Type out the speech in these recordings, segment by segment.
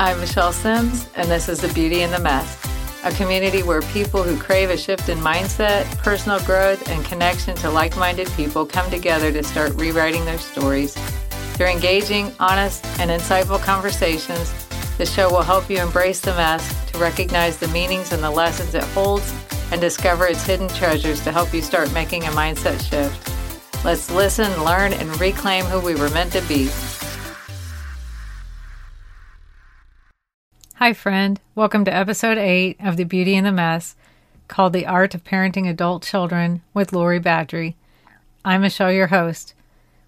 I'm Michelle Sims, and this is The Beauty in the Mess, a community where people who crave a shift in mindset, personal growth, and connection to like minded people come together to start rewriting their stories. Through engaging, honest, and insightful conversations, the show will help you embrace the mess, to recognize the meanings and the lessons it holds, and discover its hidden treasures to help you start making a mindset shift. Let's listen, learn, and reclaim who we were meant to be. Hi, friend. Welcome to episode 8 of The Beauty in the Mess, called The Art of Parenting Adult Children with Lori Badry. I'm Michelle, your host.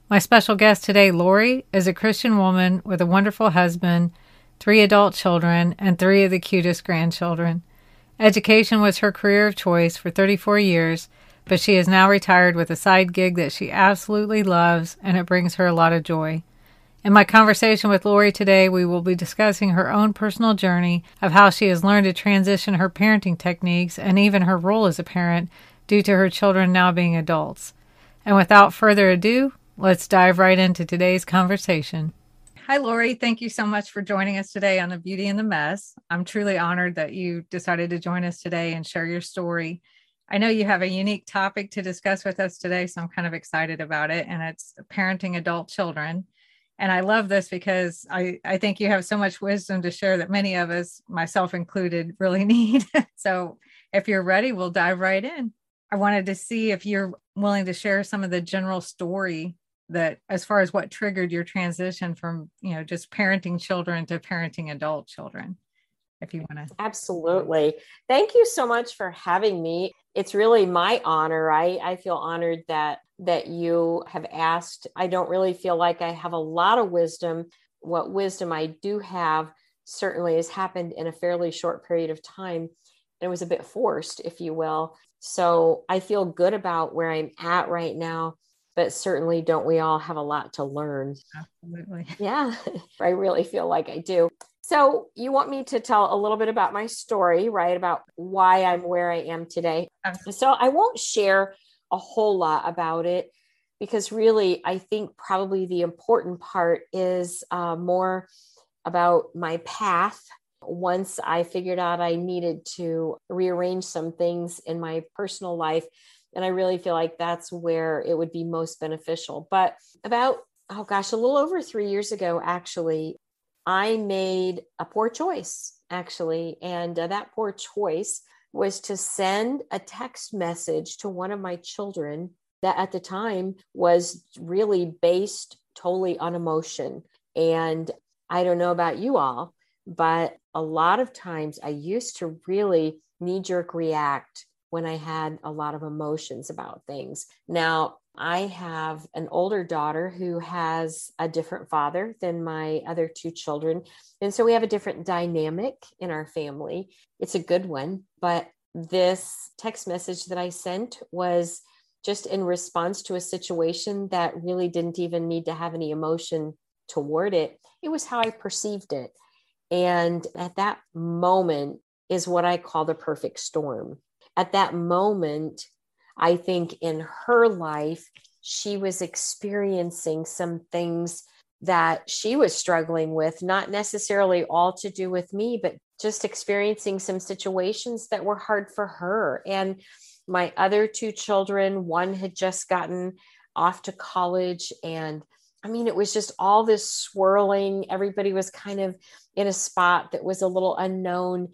My special guest today, Lori, is a Christian woman with a wonderful husband, three adult children, and three of the cutest grandchildren. Education was her career of choice for 34 years, but she is now retired with a side gig that she absolutely loves and it brings her a lot of joy. In my conversation with Lori today, we will be discussing her own personal journey of how she has learned to transition her parenting techniques and even her role as a parent due to her children now being adults. And without further ado, let's dive right into today's conversation. Hi, Lori. Thank you so much for joining us today on The Beauty and the Mess. I'm truly honored that you decided to join us today and share your story. I know you have a unique topic to discuss with us today, so I'm kind of excited about it, and it's parenting adult children and i love this because i i think you have so much wisdom to share that many of us myself included really need. So if you're ready we'll dive right in. I wanted to see if you're willing to share some of the general story that as far as what triggered your transition from you know just parenting children to parenting adult children if you want to absolutely. Thank you so much for having me it's really my honor i i feel honored that that you have asked. I don't really feel like I have a lot of wisdom. What wisdom I do have certainly has happened in a fairly short period of time. And it was a bit forced, if you will. So I feel good about where I'm at right now, but certainly don't we all have a lot to learn? Absolutely. Yeah, I really feel like I do. So, you want me to tell a little bit about my story, right? About why I'm where I am today. Absolutely. So, I won't share a whole lot about it because really i think probably the important part is uh, more about my path once i figured out i needed to rearrange some things in my personal life and i really feel like that's where it would be most beneficial but about oh gosh a little over three years ago actually i made a poor choice actually and uh, that poor choice was to send a text message to one of my children that at the time was really based totally on emotion. And I don't know about you all, but a lot of times I used to really knee jerk react when I had a lot of emotions about things. Now, I have an older daughter who has a different father than my other two children. And so we have a different dynamic in our family. It's a good one, but this text message that I sent was just in response to a situation that really didn't even need to have any emotion toward it. It was how I perceived it. And at that moment is what I call the perfect storm. At that moment, I think in her life, she was experiencing some things that she was struggling with, not necessarily all to do with me, but just experiencing some situations that were hard for her. And my other two children, one had just gotten off to college. And I mean, it was just all this swirling. Everybody was kind of in a spot that was a little unknown.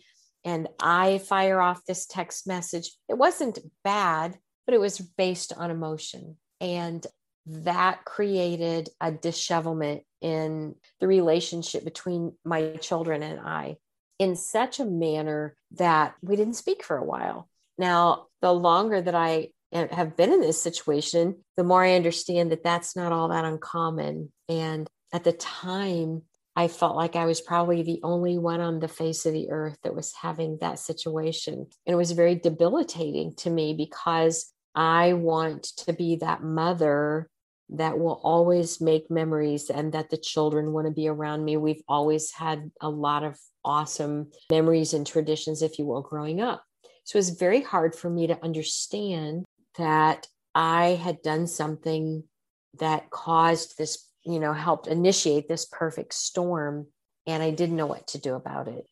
And I fire off this text message. It wasn't bad, but it was based on emotion. And that created a dishevelment in the relationship between my children and I in such a manner that we didn't speak for a while. Now, the longer that I have been in this situation, the more I understand that that's not all that uncommon. And at the time, I felt like I was probably the only one on the face of the earth that was having that situation. And it was very debilitating to me because I want to be that mother that will always make memories and that the children want to be around me. We've always had a lot of awesome memories and traditions, if you will, growing up. So it was very hard for me to understand that I had done something that caused this, you know, helped initiate this perfect storm. and I didn't know what to do about it.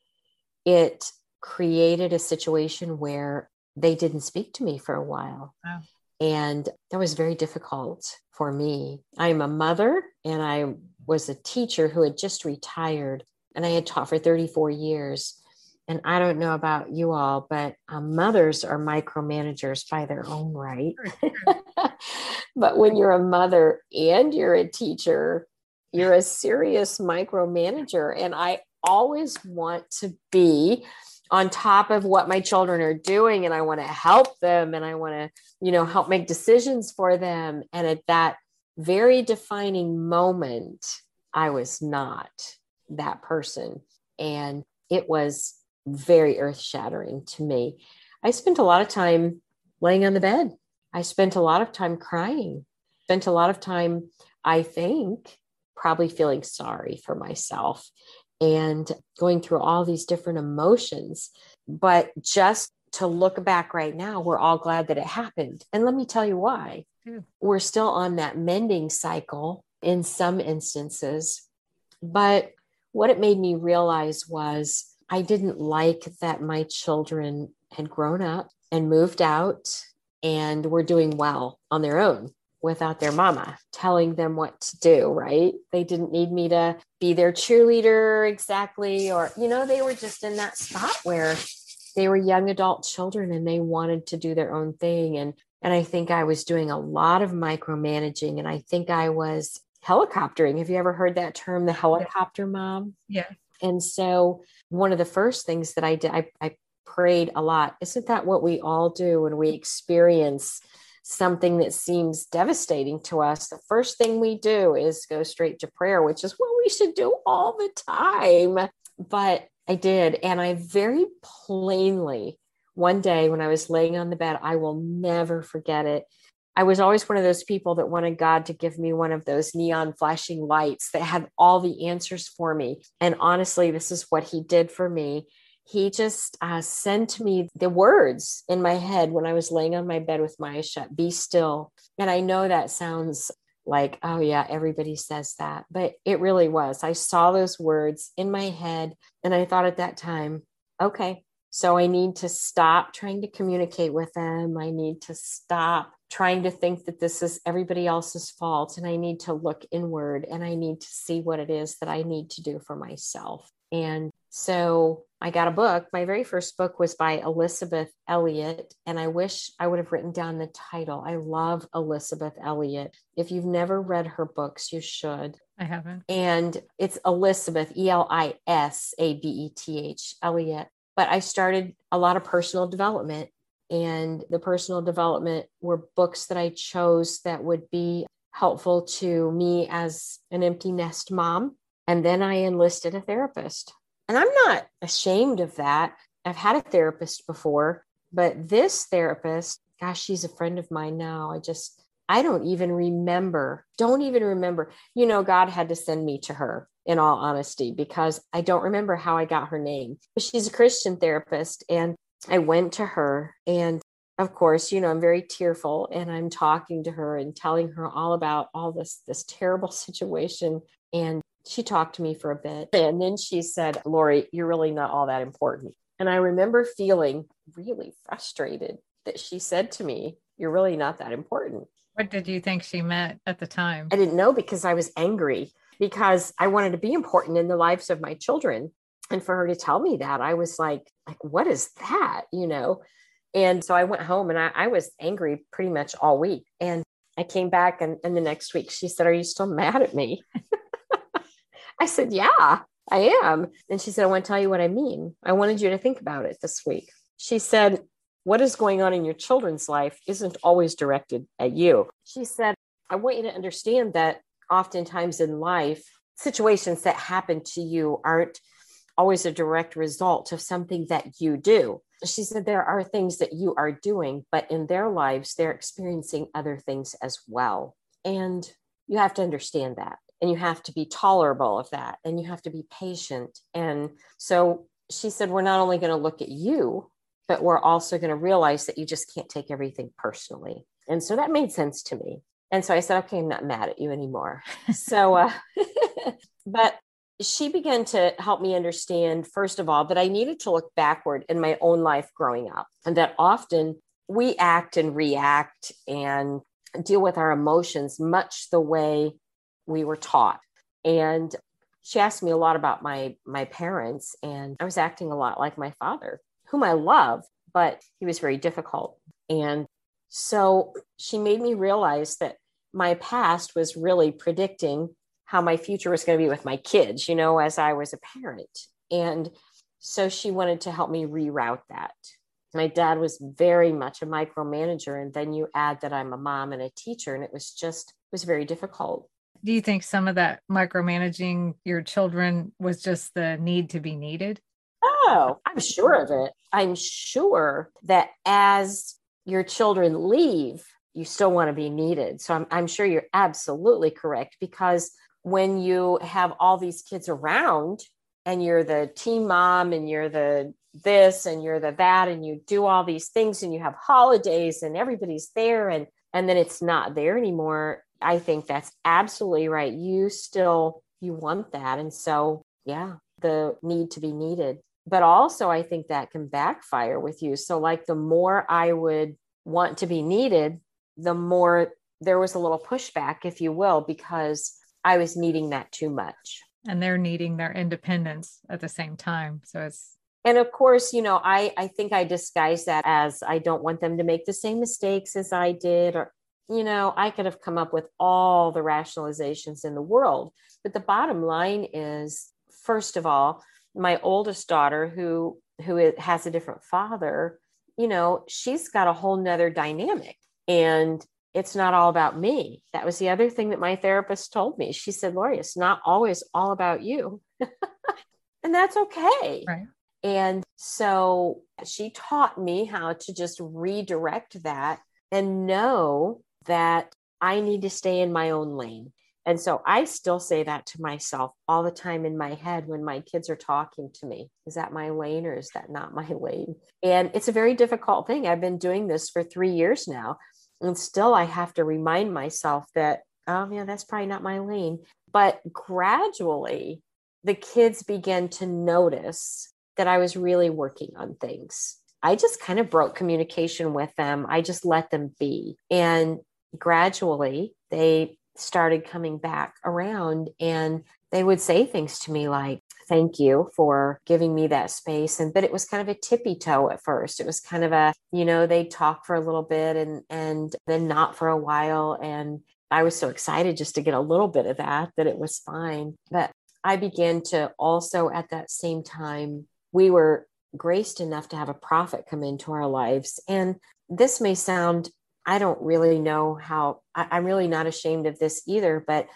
It created a situation where they didn't speak to me for a while. Wow. And that was very difficult for me. I'm a mother and I was a teacher who had just retired and I had taught for 34 years. And I don't know about you all, but um, mothers are micromanagers by their own right. but when you're a mother and you're a teacher, you're a serious micromanager. And I always want to be on top of what my children are doing and I want to help them and I want to, you know, help make decisions for them. And at that very defining moment, I was not that person. And it was very earth shattering to me. I spent a lot of time laying on the bed. I spent a lot of time crying, spent a lot of time, I think, probably feeling sorry for myself and going through all these different emotions. But just to look back right now, we're all glad that it happened. And let me tell you why. Yeah. We're still on that mending cycle in some instances. But what it made me realize was I didn't like that my children had grown up and moved out and were doing well on their own without their mama telling them what to do, right? They didn't need me to be their cheerleader exactly, or, you know, they were just in that spot where they were young adult children and they wanted to do their own thing. And, and I think I was doing a lot of micromanaging and I think I was helicoptering. Have you ever heard that term, the helicopter mom? Yeah. And so one of the first things that I did, I, I prayed a lot. Isn't that what we all do when we experience something that seems devastating to us, the first thing we do is go straight to prayer, which is what we should do all the time. But I did. And I very plainly, one day when I was laying on the bed, I will never forget it. I was always one of those people that wanted God to give me one of those neon flashing lights that had all the answers for me. And honestly, this is what He did for me he just uh, sent me the words in my head when I was laying on my bed with my eyes shut be still. And I know that sounds like, oh, yeah, everybody says that, but it really was. I saw those words in my head, and I thought at that time, okay, so I need to stop trying to communicate with them. I need to stop trying to think that this is everybody else's fault. And I need to look inward and I need to see what it is that I need to do for myself. And so I got a book. My very first book was by Elisabeth Elliot, and I wish I would have written down the title. I love Elisabeth Elliot. If you've never read her books, you should. I haven't. And it's Elisabeth E L I S A B E T H, Elliot. But I started a lot of personal development, and the personal development were books that I chose that would be helpful to me as an empty nest mom. And then I enlisted a therapist and I'm not ashamed of that. I've had a therapist before, but this therapist, gosh, she's a friend of mine now. I just, I don't even remember, don't even remember. You know, God had to send me to her in all honesty, because I don't remember how I got her name. But she's a Christian therapist. And I went to her and of course, you know, I'm very tearful and I'm talking to her and telling her all about all this this terrible situation and she talked to me for a bit and then she said, Lori, you're really not all that important. And I remember feeling really frustrated that she said to me, You're really not that important. What did you think she meant at the time? I didn't know because I was angry because I wanted to be important in the lives of my children. And for her to tell me that, I was like, like, what is that? You know? And so I went home and I, I was angry pretty much all week. And I came back and, and the next week she said, Are you still mad at me? I said, Yeah, I am. And she said, I want to tell you what I mean. I wanted you to think about it this week. She said, What is going on in your children's life isn't always directed at you. She said, I want you to understand that oftentimes in life, situations that happen to you aren't always a direct result of something that you do. She said, There are things that you are doing, but in their lives, they're experiencing other things as well. And you have to understand that and you have to be tolerable of that and you have to be patient. And so she said we're not only going to look at you but we're also going to realize that you just can't take everything personally. And so that made sense to me. And so i said okay i'm not mad at you anymore. So uh, but she began to help me understand, first of all, that I needed to look backward in my own life growing up, and that often we act and react and deal with our emotions much the way we were taught. And she asked me a lot about my my parents and I was acting a lot like my father, whom I love, but he was very difficult. And so she made me realize that my past was really predicting how my future was going to be with my kids, you know, as I was a parent. And so she wanted to help me reroute that. My dad was very much a micromanager. And then you add that I'm a mom and a teacher, and it was just, it was very difficult. Do you think some of that micromanaging your children was just the need to be needed? Oh, I'm sure of it. I'm sure that as your children leave, you still want to be needed. So I'm, I'm sure you're absolutely correct because when you have all these kids around and you're the team mom and you're the this and you're the that and you do all these things and you have holidays and everybody's there and and then it's not there anymore i think that's absolutely right. You still you want that. And so yeah the need to be needed. But also i think that can backfire with you. So like the more i would want to be needed the more there was a little pushback if you will because i was needing that too much. And they're needing their independence at the same time. So it's and of course you know i i think i disguise that as i don't want them to make the same mistakes as i did or you know i could have come up with all the rationalizations in the world. But the bottom line is first of all my oldest daughter who who has a different father you know she's got a whole nother dynamic. And it's not all about me. That was the other thing that my therapist told me. She said lori it's not always all about you. And that's okay. Right. And so she taught me how to just redirect that and know that I need to stay in my own lane. And so I still say that to myself all the time in my head when my kids are talking to me. Is that my lane or is that not my lane? And it's a very difficult thing. I've been doing this for three years now. And still, I have to remind myself that, oh, yeah, that's probably not my lane. But gradually, the kids began to notice that I was really working on things. I just kind of broke communication with them. I just let them be. And gradually they started coming back around and they would say things to me like, thank you for giving me that space. And but it was kind of a tippy toe at first. It was kind of a you know they'd talk for a little bit and and then not for a while. And i was so excited just to get a little bit of that that it was fine. But i began to also at that same time we were graced enough to have a prophet come into our lives. And this may sound, I don't really know how, I, am really not ashamed of this either, but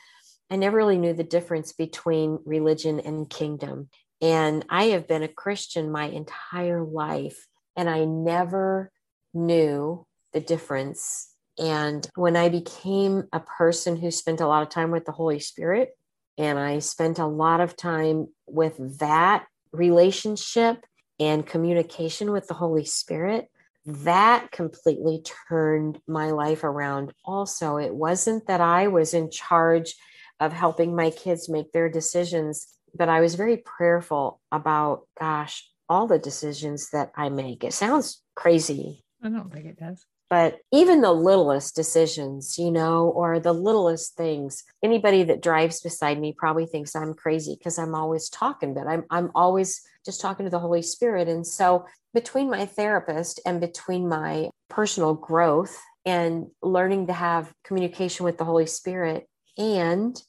I never really knew the difference between religion and kingdom. And I have been a Christian my entire life, and I never knew the difference. And when I became a person who spent a lot of time with the Holy Spirit, and I spent a lot of time with that relationship and communication with the Holy Spirit, that completely turned my life around. Also, it wasn't that I was in charge of helping my kids make their decisions, but I was very prayerful about, gosh, all the decisions that I make. It sounds crazy. I don't think it does but even the littlest decisions, you know, or the littlest things, anybody that drives beside me probably thinks I'm crazy because I'm always talking, but I'm, I'm always just talking to the Holy Spirit. And so between my therapist and between my personal growth and learning to have communication with the Holy Spirit and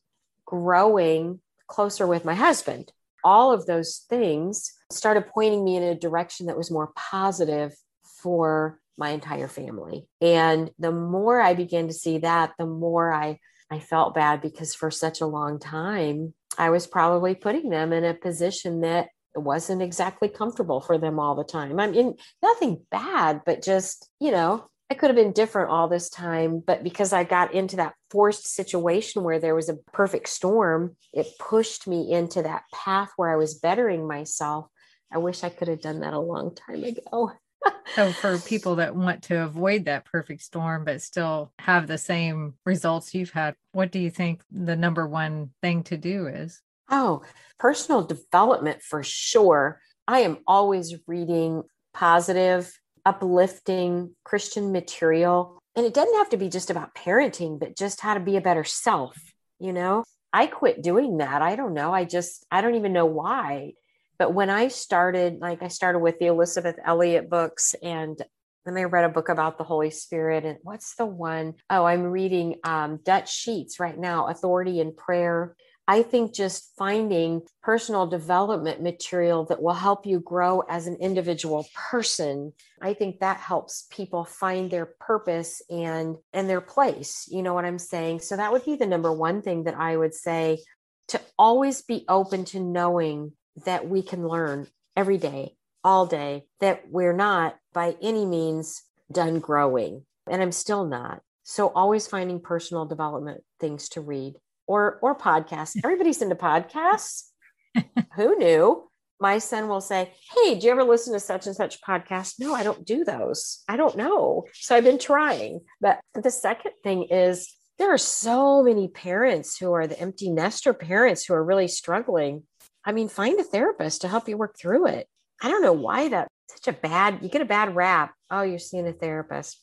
growing closer with my husband, all of those things started pointing me in a direction that was more positive for my entire family. And the more I began to see that, the more I I felt bad because for such a long time I was probably putting them in a position that wasn't exactly comfortable for them all the time. I mean, nothing bad, but just, you know, I could have been different all this time, but because I got into that forced situation where there was a perfect storm, it pushed me into that path where I was bettering myself. I wish I could have done that a long time ago so for people that want to avoid that perfect storm but still have the same results you've had what do you think the number one thing to do is Oh, personal development for sure. I am always reading positive, uplifting Christian material. And it doesn't have to be just about parenting, but just how to be a better self. You know, I quit doing that. I don't know. I just, I don't even know why. But when I started, like I started with the Elisabeth Elliot books and then I read a book about the Holy Spirit. And what's the one? Oh, I'm reading um, Dutch Sheets right now, Authority in Prayer. I think just finding personal development material that will help you grow as an individual person, I think that helps people find their purpose and and their place. You know what I'm saying? So that would be the number one thing that I would say to always be open to knowing that we can learn every day, all day, that we're not by any means done growing. And I'm still not. So always finding personal development things to read or or podcasts. Everybody's into podcasts. Who knew? My son will say, Hey, do you ever listen to such and such podcast? No, I don't do those. I don't know. So I've been trying. But the second thing is there are so many parents who are the empty nester parents who are really struggling. I mean, find a therapist to help you work through it. I don't know why that's such a bad, you get a bad rap. Oh, you're seeing a therapist.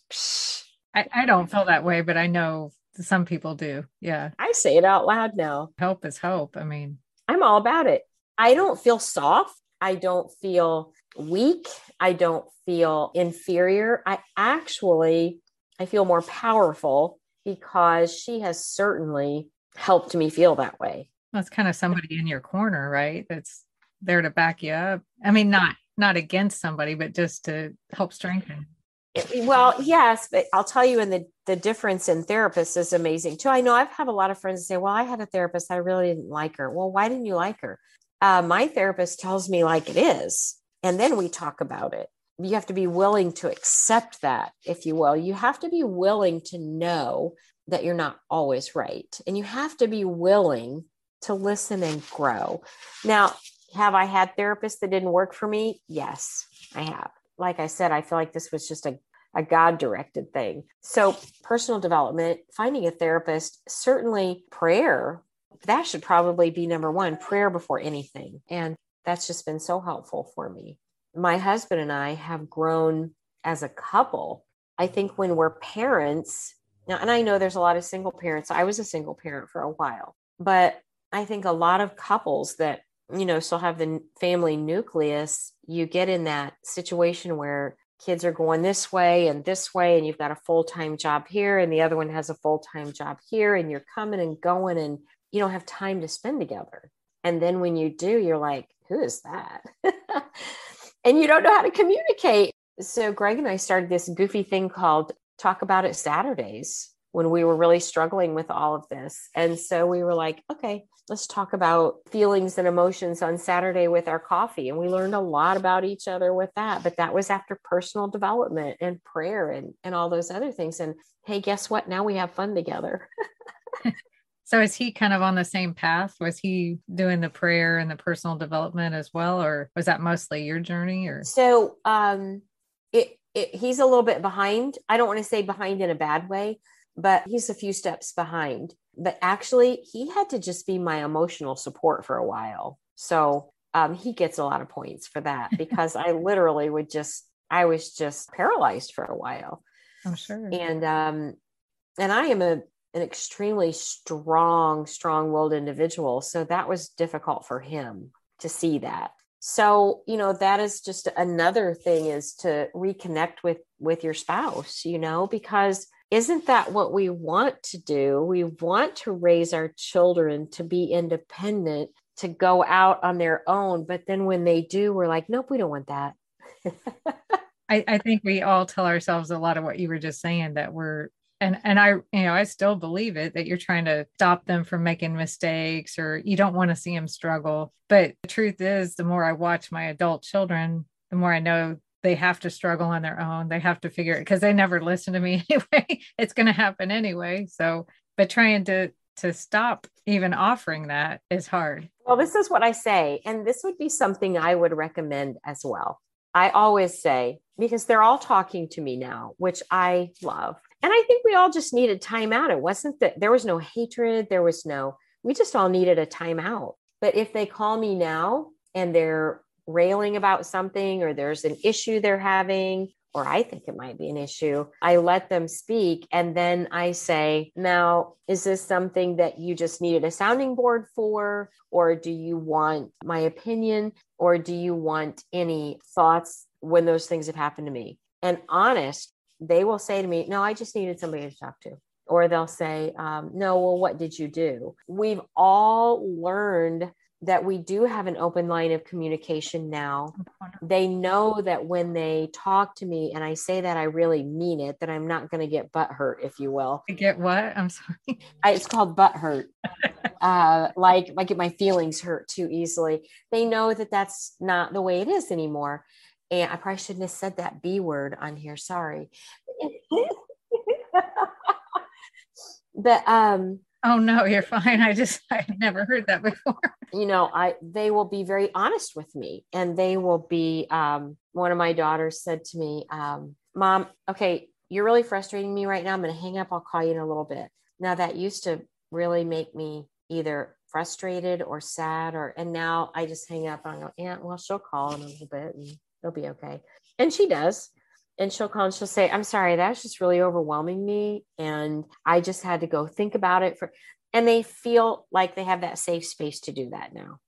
I, I don't feel that way, but I know some people do. Yeah. I say it out loud now. Help is hope. I mean, I'm all about it. I don't feel soft. I don't feel weak. I don't feel inferior. I actually I feel more powerful because she has certainly helped me feel that way. That's kind of somebody in your corner, right? That's there to back you up. I mean, not not against somebody, but just to help strengthen. Well yes but i'll tell you in the the difference in therapists is amazing too. I know i've had a lot of friends say well i had a therapist i really didn't like her. Well why didn't you like her? Uh, my therapist tells me like it is and then we talk about it. You have to be willing to accept that if you will. You have to be willing to know that you're not always right and you have to be willing to listen and grow now have i had therapists that didn't work for me yes i have like I said, I feel like this was just a, a God directed thing. So, personal development, finding a therapist, certainly prayer, that should probably be number one prayer before anything. And that's just been so helpful for me. My husband and I have grown as a couple. I think when we're parents, now, and I know there's a lot of single parents. I was a single parent for a while, but I think a lot of couples that you know still have the family nucleus you get in that situation where kids are going this way and this way and you've got a full-time job here and the other one has a full-time job here and you're coming and going and you don't have time to spend together. And then when you do you're like who is that? And you don't know how to communicate. So greg and i started this goofy thing called talk about it saturdays when we were really struggling with all of this. And so we were like, okay, let's talk about feelings and emotions on Saturday with our coffee. And we learned a lot about each other with that. But that was after personal development and prayer and, and all those other things. And hey, guess what? Now we have fun together. so is he kind of on the same path? Was he doing the prayer and the personal development as well? Or was that mostly your journey or so um it, it he's a little bit behind. I don't want to say behind in a bad way but he's a few steps behind. But actually, he had to just be my emotional support for a while. So um, he gets a lot of points for that because I literally would just, I was just paralyzed for a while. I'm sure. And um, and I am a an extremely strong, strong-willed individual, so that was difficult for him to see that. So you know that is just another thing is to reconnect with with your spouse, you know, because isn't that what we want to do? We want to raise our children to be independent, to go out on their own. But then when they do, we're like, nope, we don't want that. I, I think we all tell ourselves a lot of what you were just saying that we're and and I you know I still believe it that you're trying to stop them from making mistakes or you don't want to see them struggle but the truth is the more I watch my adult children the more I know they have to struggle on their own. They have to figure it because they never listen to me anyway. it's going to happen anyway. So, but trying to to stop even offering that is hard. Well, this is what I say, and this would be something I would recommend as well. I always say because they're all talking to me now, which I love. And I think we all just needed time out. It wasn't that there was no hatred, there was no we just all needed a time out. But if they call me now and they're railing about something or there's an issue they're having or I think it might be an issue, I let them speak. And then I say, now, is this something that you just needed a sounding board for? Or do you want my opinion? Or do you want any thoughts when those things have happened to me? And honest, they will say to me, no, I just needed somebody to talk to. Or they'll say, um, no, well, what did you do? We've all learned that we do have an open line of communication now. They know that when they talk to me and I say that I really mean it, that I'm not going to get butt hurt, if you will. I Get what? I'm sorry. I, it's called butt hurt. uh, like like my feelings hurt too easily. They know that that's not the way it is anymore. And I probably shouldn't have said that B word on here. Sorry. but um Oh no, you're fine. I just I never heard that before. You know, I they will be very honest with me and they will be um one of my daughters said to me, um, Mom, okay, you're really frustrating me right now. I'm gonna hang up, I'll call you in a little bit. Now that used to really make me either frustrated or sad or and now I just hang up I go, Yeah, well, she'll call in a little bit and it'll be okay. And she does and she'll call and she'll say, I'm sorry, that's just really overwhelming me. And I just had to go think about it for, and they feel like they have that safe space to do that now.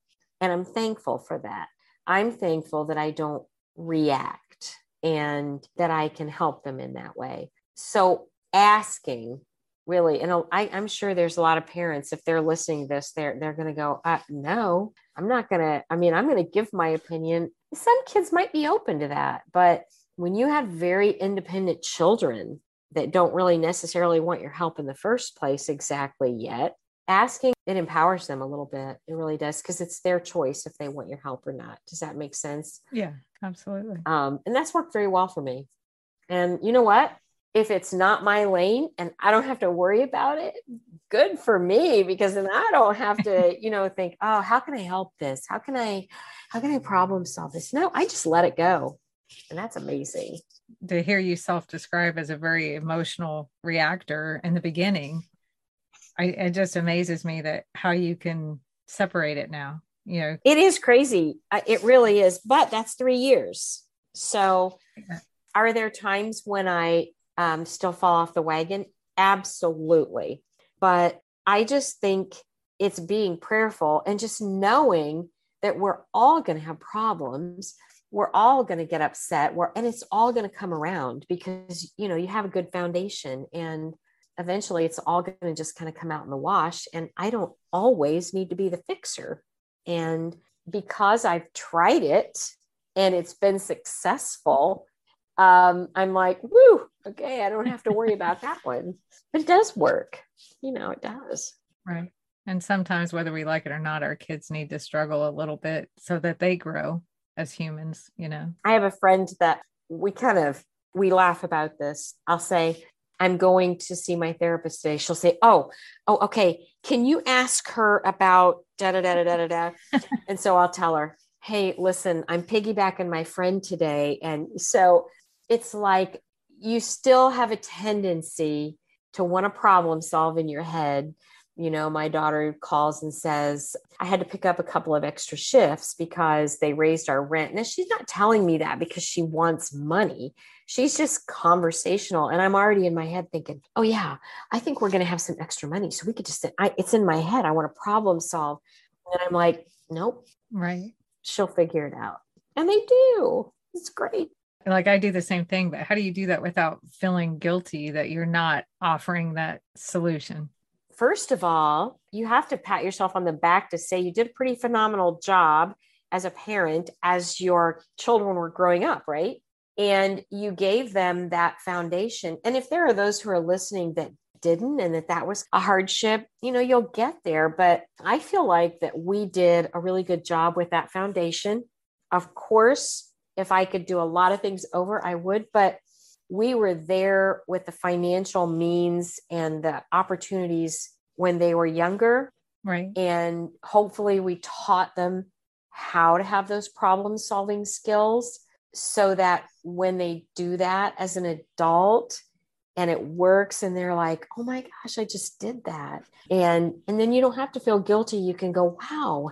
And I'm thankful for that. I'm thankful that I don't react and that I can help them in that way. So asking really, and I, am sure there's a lot of parents, if they're listening this, they're, they're going to go, uh, no, I'm not going to, I mean, I'm going to give my opinion. Some kids might be open to that, but when you have very independent children that don't really necessarily want your help in the first place exactly yet, asking it empowers them a little bit. It really does because it's their choice if they want your help or not. Does that make sense? Yeah, absolutely. Um, and that's worked very well for me. And you know what? If it's not my lane and I don't have to worry about it, good for me because then I don't have to, you know, think, oh, how can I help this? How can I, how can I problem solve this? No, I just let it go and that's amazing. To hear you self describe as a very emotional reactor in the beginning, I, it just amazes me that how you can separate it now. You know, it is crazy. It really is. But that's three years. So, are there times when I um, still fall off the wagon? Absolutely. But I just think it's being prayerful and just knowing that we're all going to have problems we're all going to get upset we're, and it's all going to come around because you know you have a good foundation and eventually it's all going to just kind of come out in the wash and i don't always need to be the fixer. And because i've tried it and it's been successful um, i'm like woo okay i don't have to worry about that one. But it does work you know it does. Right and sometimes whether we like it or not our kids need to struggle a little bit so that they grow as humans, you know. I have a friend that we kind of we laugh about this. I'll say, I'm going to see my therapist today. She'll say, Oh, oh, okay. Can you ask her about da da da da da da? and so I'll tell her, Hey, listen, I'm piggybacking my friend today. And so it's like you still have a tendency to want to problem solve in your head you know, my daughter calls and says, I had to pick up a couple of extra shifts because they raised our rent. Now, she's not telling me that because she wants money. She's just conversational. And I'm already in my head thinking, oh, yeah, I think we're going to have some extra money. So we could just, I, it's in my head. I want to problem solve. And I'm like, nope. Right. She'll figure it out. And they do. It's great. Like I do the same thing, but how do you do that without feeling guilty that you're not offering that solution? First of all, you have to pat yourself on the back to say you did a pretty phenomenal job as a parent as your children were growing up, right? And you gave them that foundation. And if there are those who are listening that didn't and that that was a hardship, you know, you'll get there. But I feel like that we did a really good job with that foundation. Of course, if I could do a lot of things over, I would. But we were there with the financial means and the opportunities when they were younger. Right. And hopefully we taught them how to have those problem solving skills so that when they do that as an adult and it works and they're like oh my gosh i just did that and and then you don't have to feel guilty you can go wow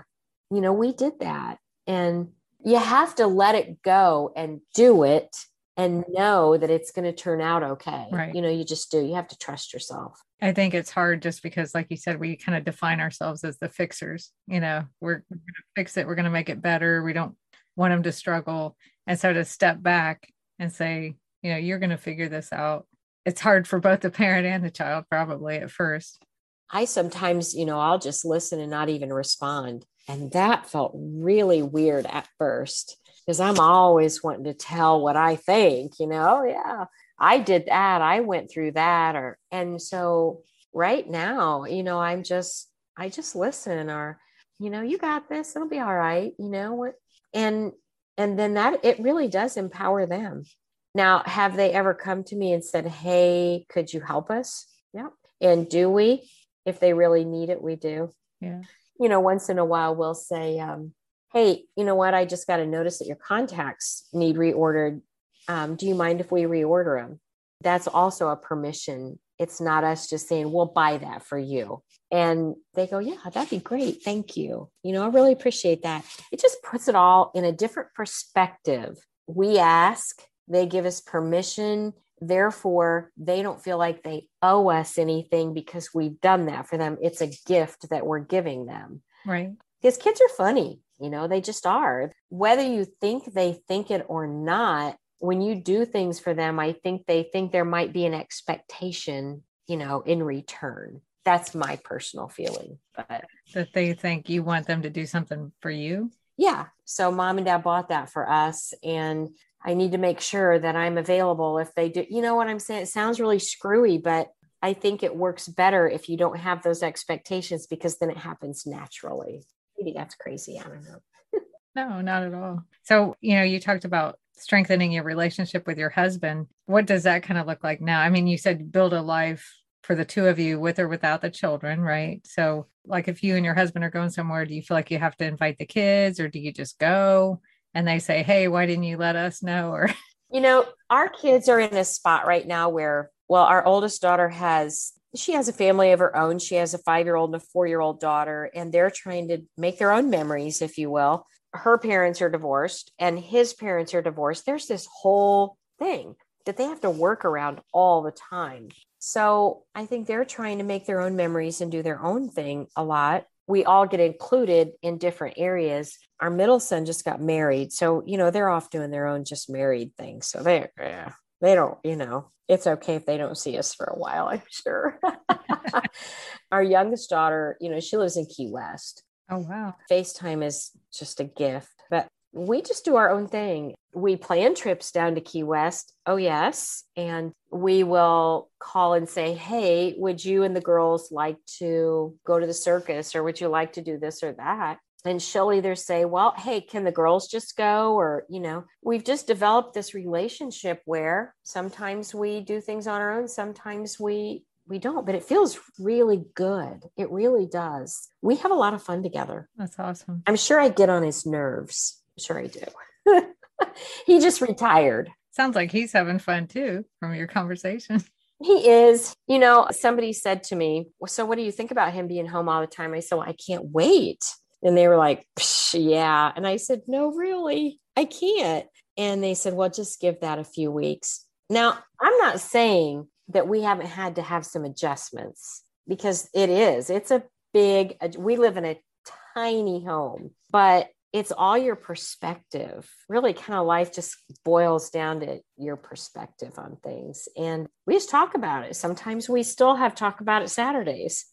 you know, we did that. And you have to let it go and do it and know that it's going to turn out okay. Right. You know, you just do. You have to trust yourself. I think it's hard just because, like you said, we kind of define ourselves as the fixers. You know, we're, we're going to fix it, we're going to make it better. We don't want them to struggle. And so to step back and say, you know, you're going to figure this out. It's hard for both the parent and the child, probably at first. I sometimes, you know, I'll just listen and not even respond. And that felt really weird at first because I'm always wanting to tell what I think, you know, yeah, I did that. I went through that. Or, and so right now, you know, I'm just, I just listen or, you know, you got this, it'll be all right, you know, what, and, and then that it really does empower them. Now, have they ever come to me and said, Hey, could you help us? Yeah. And do we? If they really need it, we do. Yeah. You know, once in a while, we'll say, um, hey, you know what? I just got a notice that your contacts need reordered. Um, do you mind if we reorder them? That's also a permission. It's not us just saying, we'll buy that for you. And they go, yeah, that'd be great. Thank you. You know, I really appreciate that. It just puts it all in a different perspective. We ask, they give us permission. Therefore, they don't feel like they owe us anything because we've done that for them. It's a gift that we're giving them. Right. Because kids are funny you know, they just are. Whether you think they think it or not, when you do things for them, I think they think there might be an expectation, you know, in return. That's my personal feeling. But that they think you want them to do something for you. Yeah. So mom and dad bought that for us. And I need to make sure that I'm available if they do. You know what I'm saying? It sounds really screwy, but I think it works better if you don't have those expectations because then it happens naturally maybe that's crazy. I don't know. no, not at all. So, you know, you talked about strengthening your relationship with your husband. What does that kind of look like now? I mean, you said build a life for the two of you with or without the children, right? So, like if you and your husband are going somewhere, do you feel like you have to invite the kids or do you just go and they say, hey, why didn't you let us know? Or, you know, our kids are in a spot right now where, well, our oldest daughter has she has a family of her own. She has a five year old and a four year old daughter, and they're trying to make their own memories, if you will. Her parents are divorced, and his parents are divorced. There's this whole thing that they have to work around all the time. So I think they're trying to make their own memories and do their own thing a lot. We all get included in different areas. Our middle son just got married. So, you know, they're off doing their own just married thing. So they're, yeah, they don't, you know, it's okay if they don't see us for a while, I'm sure. Our youngest daughter, you know, she lives in Key West. Oh, wow. FaceTime is just a gift, but we just do our own thing. We plan trips down to Key West. Oh, yes. And we will call and say, Hey, would you and the girls like to go to the circus or would you like to do this or that? And she'll either say well hey can the girls just go? Or you know we've just developed this relationship where sometimes we do things on our own sometimes we we don't but it feels really good. It really does. We have a lot of fun together. That's awesome. I'm sure i get on his nerves. I'm sure i do. He just retired. Sounds like he's having fun too from your conversation. He is. You know somebody said to me well, so what do you think about him being home all the time? I said well, i can't wait and they were like, yeah. And I said, no, really, I can't. And they said, well, just give that a few weeks. Now, I'm not saying that we haven't had to have some adjustments because it is, it's a big, we live in a tiny home, but it's all your perspective. Really, kind of life just boils down to your perspective on things. And we just talk about it. Sometimes we still have talk about it Saturdays,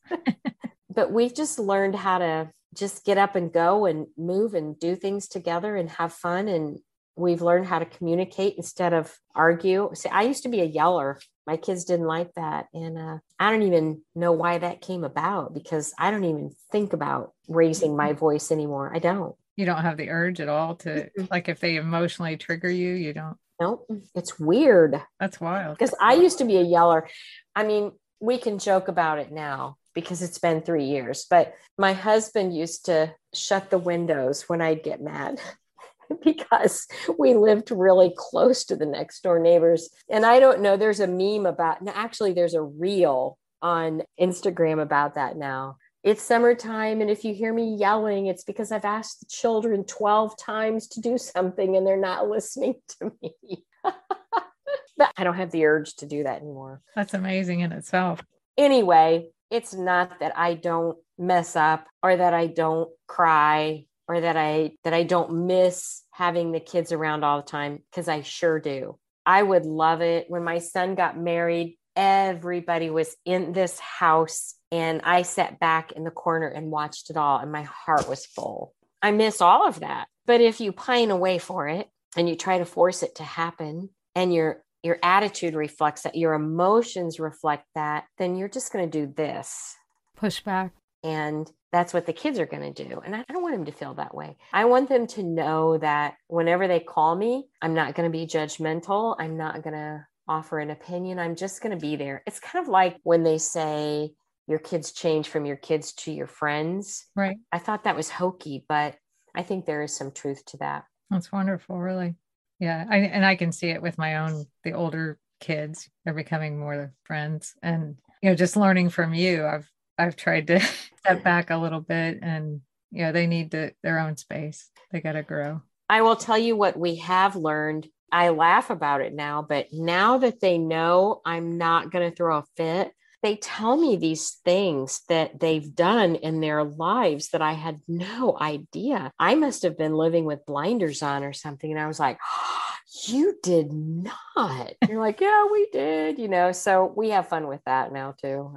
but we've just learned how to just get up and go and move and do things together and have fun. And we've learned how to communicate instead of argue. See i used to be a yeller. My kids didn't like that. And uh, i don't even know why that came about because i don't even think about raising my voice anymore. I don't. You don't have the urge at all to like if they emotionally trigger you you don't. Nope. It's weird. That's wild. Because i used to be a yeller. I mean we can joke about it now because it's been three years. But my husband used to shut the windows when I'd get mad because we lived really close to the next door neighbors. And I don't know, there's a meme about, actually, there's a reel on Instagram about that now. it's summertime. And if you hear me yelling, it's because I've asked the children 12 times to do something and they're not listening to me. but I don't have the urge to do that anymore. That's amazing in itself. Anyway, it's not that I don't mess up or that I don't cry or that I that I don't miss having the kids around all the time because I sure do. I would love it when my son got married. Everybody was in this house, and I sat back in the corner and watched it all, and my heart was full. I miss all of that. But if you pine away for it and you try to force it to happen, and your your attitude reflects that, your emotions reflect that, then you're just going to do this push back. And that's what the kids are going to do. And I don't want them to feel that way. I want them to know that whenever they call me, I'm not going to be judgmental. I'm not going to offer an opinion. I'm just going to be there. It's kind of like when they say your kids change from your kids to your friends. Right. I thought that was hokey, but I think there is some truth to that. That's wonderful, really. Yeah. I, and I can see it with my own, the older kids, they're becoming more friends. And, you know, just learning from you, I've I've tried to step back a little bit and you know they need to, their own space. They got to grow. I will tell you what we have learned. I laugh about it now, but now that they know I'm not going to throw a fit, they tell me these things that they've done in their lives that I had no idea. I must have been living with blinders on or something. And I was like, oh, you did not. You're like, yeah, we did, you know. So we have fun with that now too.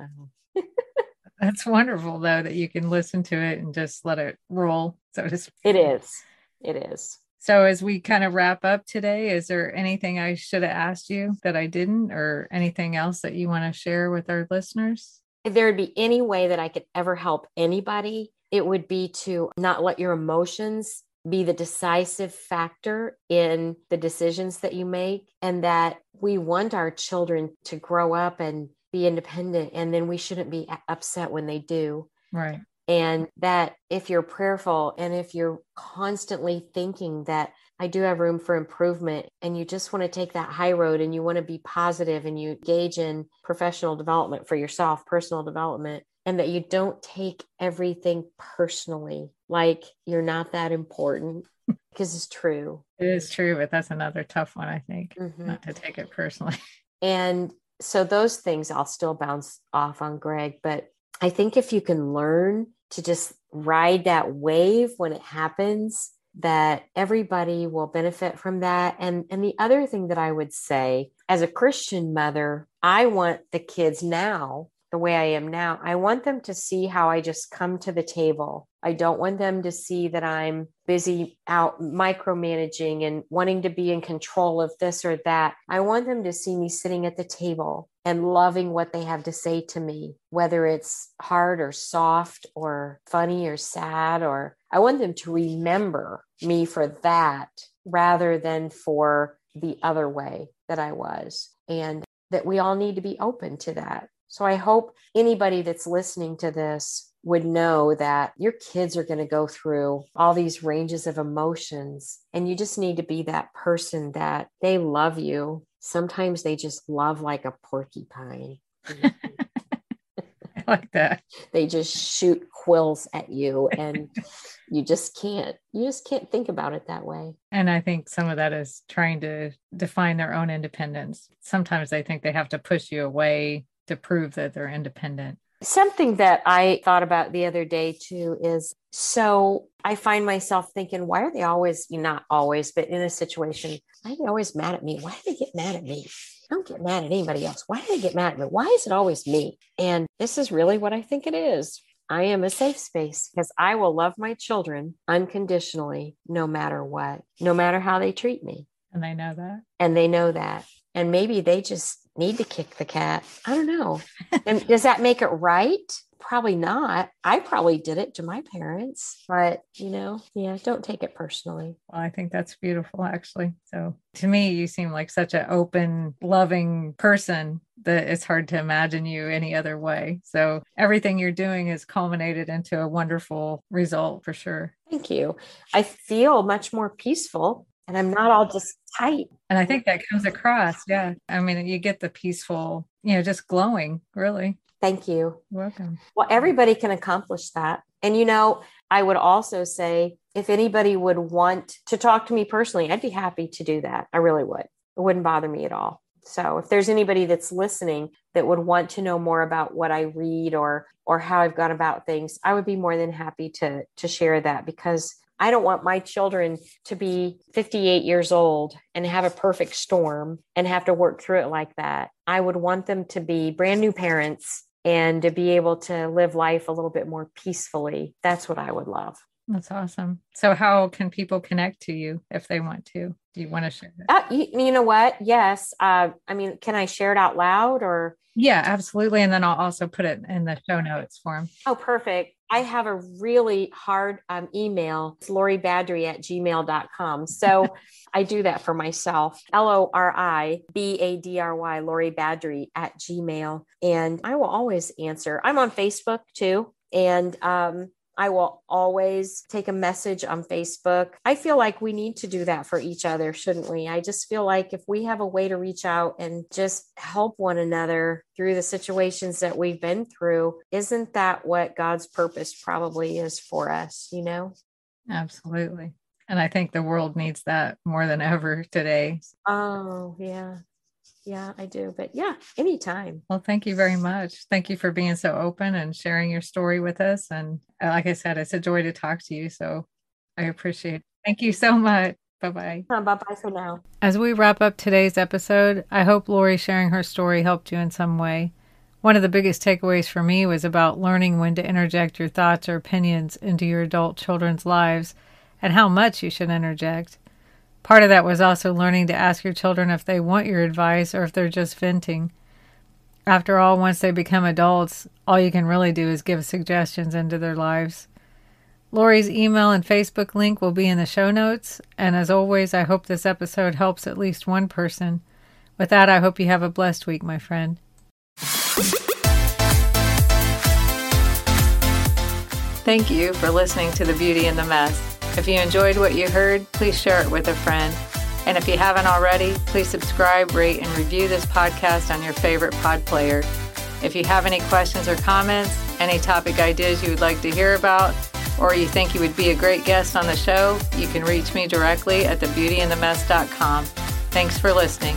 That's wonderful though that you can listen to it and just let it roll, so to speak. It is. It is. So as we kind of wrap up today, is there anything I should have asked you that I didn't or anything else that you want to share with our listeners? If there would be any way that I could ever help anybody, it would be to not let your emotions be the decisive factor in the decisions that you make and that we want our children to grow up and be independent and then we shouldn't be upset when they do right and that if you're prayerful and if you're constantly thinking that I do have room for improvement and you just want to take that high road and you want to be positive and you engage in professional development for yourself, personal development, and that you don't take everything personally, like you're not that important because it's true. It is true, but that's another tough one, I think, mm-hmm. not to take it personally. And so those things I'll still bounce off on Greg, but I think if you can learn to just ride that wave when it happens, that everybody will benefit from that. And and the other thing that I would say as a Christian mother, I want the kids now the way I am now. I want them to see how I just come to the table. I don't want them to see that I'm busy out micromanaging and wanting to be in control of this or that. I want them to see me sitting at the table and loving what they have to say to me, whether it's hard or soft or funny or sad, or I want them to remember me for that rather than for the other way that I was. And that we all need to be open to that so I hope anybody that's listening to this would know that your kids are going to go through all these ranges of emotions and you just need to be that person that they love you. Sometimes they just love like a porcupine. I like that. They just shoot quills at you and you just can't you just can't think about it that way. And I think some of that is trying to define their own independence. Sometimes they think they have to push you away to prove that they're independent. Something that I thought about the other day too is so I find myself thinking, why are they always, not always, but in a situation, why are they always mad at me? Why do they get mad at me? I don't get mad at anybody else. Why do they get mad at me? Why is it always me? And this is really what I think it is. I am a safe space because I will love my children unconditionally, no matter what, no matter how they treat me. And they know that. And they know that. And maybe they just need to kick the cat. I don't know. and does that make it right? Probably not. I probably did it to my parents, but you know, yeah, don't take it personally. Well, I think that's beautiful, actually. So to me, you seem like such an open, loving person that it's hard to imagine you any other way. So everything you're doing is culminated into a wonderful result for sure. Thank you. I feel much more peaceful and I'm not all just tight. And I think that comes across. Yeah. I mean, you get the peaceful, you know, just glowing, really. Thank you. Welcome. Well, everybody can accomplish that. And, you know, I would also say if anybody would want to talk to me personally, I'd be happy to do that. I really would. It wouldn't bother me at all. So if there's anybody that's listening that would want to know more about what I read or or how I've gone about things, I would be more than happy to to share that because I don't want my children to be 58 years old and have a perfect storm and have to work through it like that. I would want them to be brand new parents and to be able to live life a little bit more peacefully. That's what I would love. That's awesome. So, how can people connect to you if they want to? Do you want to share that? Uh, you, you, know what? Yes. Uh, I mean, can I share it out loud or? Yeah, absolutely. And then I'll also put it in the show notes for them. Oh, perfect. I have a really hard um, email. It's Lori Badry at gmail.com. So I do that for myself. L O R I B A D R Y, Lori Badry at gmail. And I will always answer. I'm on Facebook too. And um, I will always take a message on Facebook. I feel like we need to do that for each other, shouldn't we? I just feel like if we have a way to reach out and just help one another through the situations that we've been through, isn't that what God's purpose probably is for us, you know? Absolutely. And I think the world needs that more than ever today. Oh, yeah yeah, I do. But yeah, anytime. Well, thank you very much. Thank you for being so open and sharing your story with us. And uh, like I said, it's a joy to talk to you. So I appreciate it. Thank you so much. Bye bye. Uh, bye bye for now. As we wrap up today's episode, I hope Lori sharing her story helped you in some way. One of the biggest takeaways for me was about learning when to interject your thoughts or opinions into your adult children's lives and how much you should interject. Part of that was also learning to ask your children if they want your advice or if they're just venting. After all, once they become adults, all you can really do is give suggestions into their lives. Lori's email and Facebook link will be in the show notes, and as always, I hope this episode helps at least one person. With that, I hope you have a blessed week, my friend. Thank you for listening to The Beauty in the Mess. If you enjoyed what you heard, please share it with a friend. And if you haven't already, please subscribe, rate, and review this podcast on your favorite pod player. If you have any questions or comments, any topic ideas you would like to hear about, or you think you would be a great guest on the show, you can reach me directly at thebeautyinthemess.com. Thanks for listening.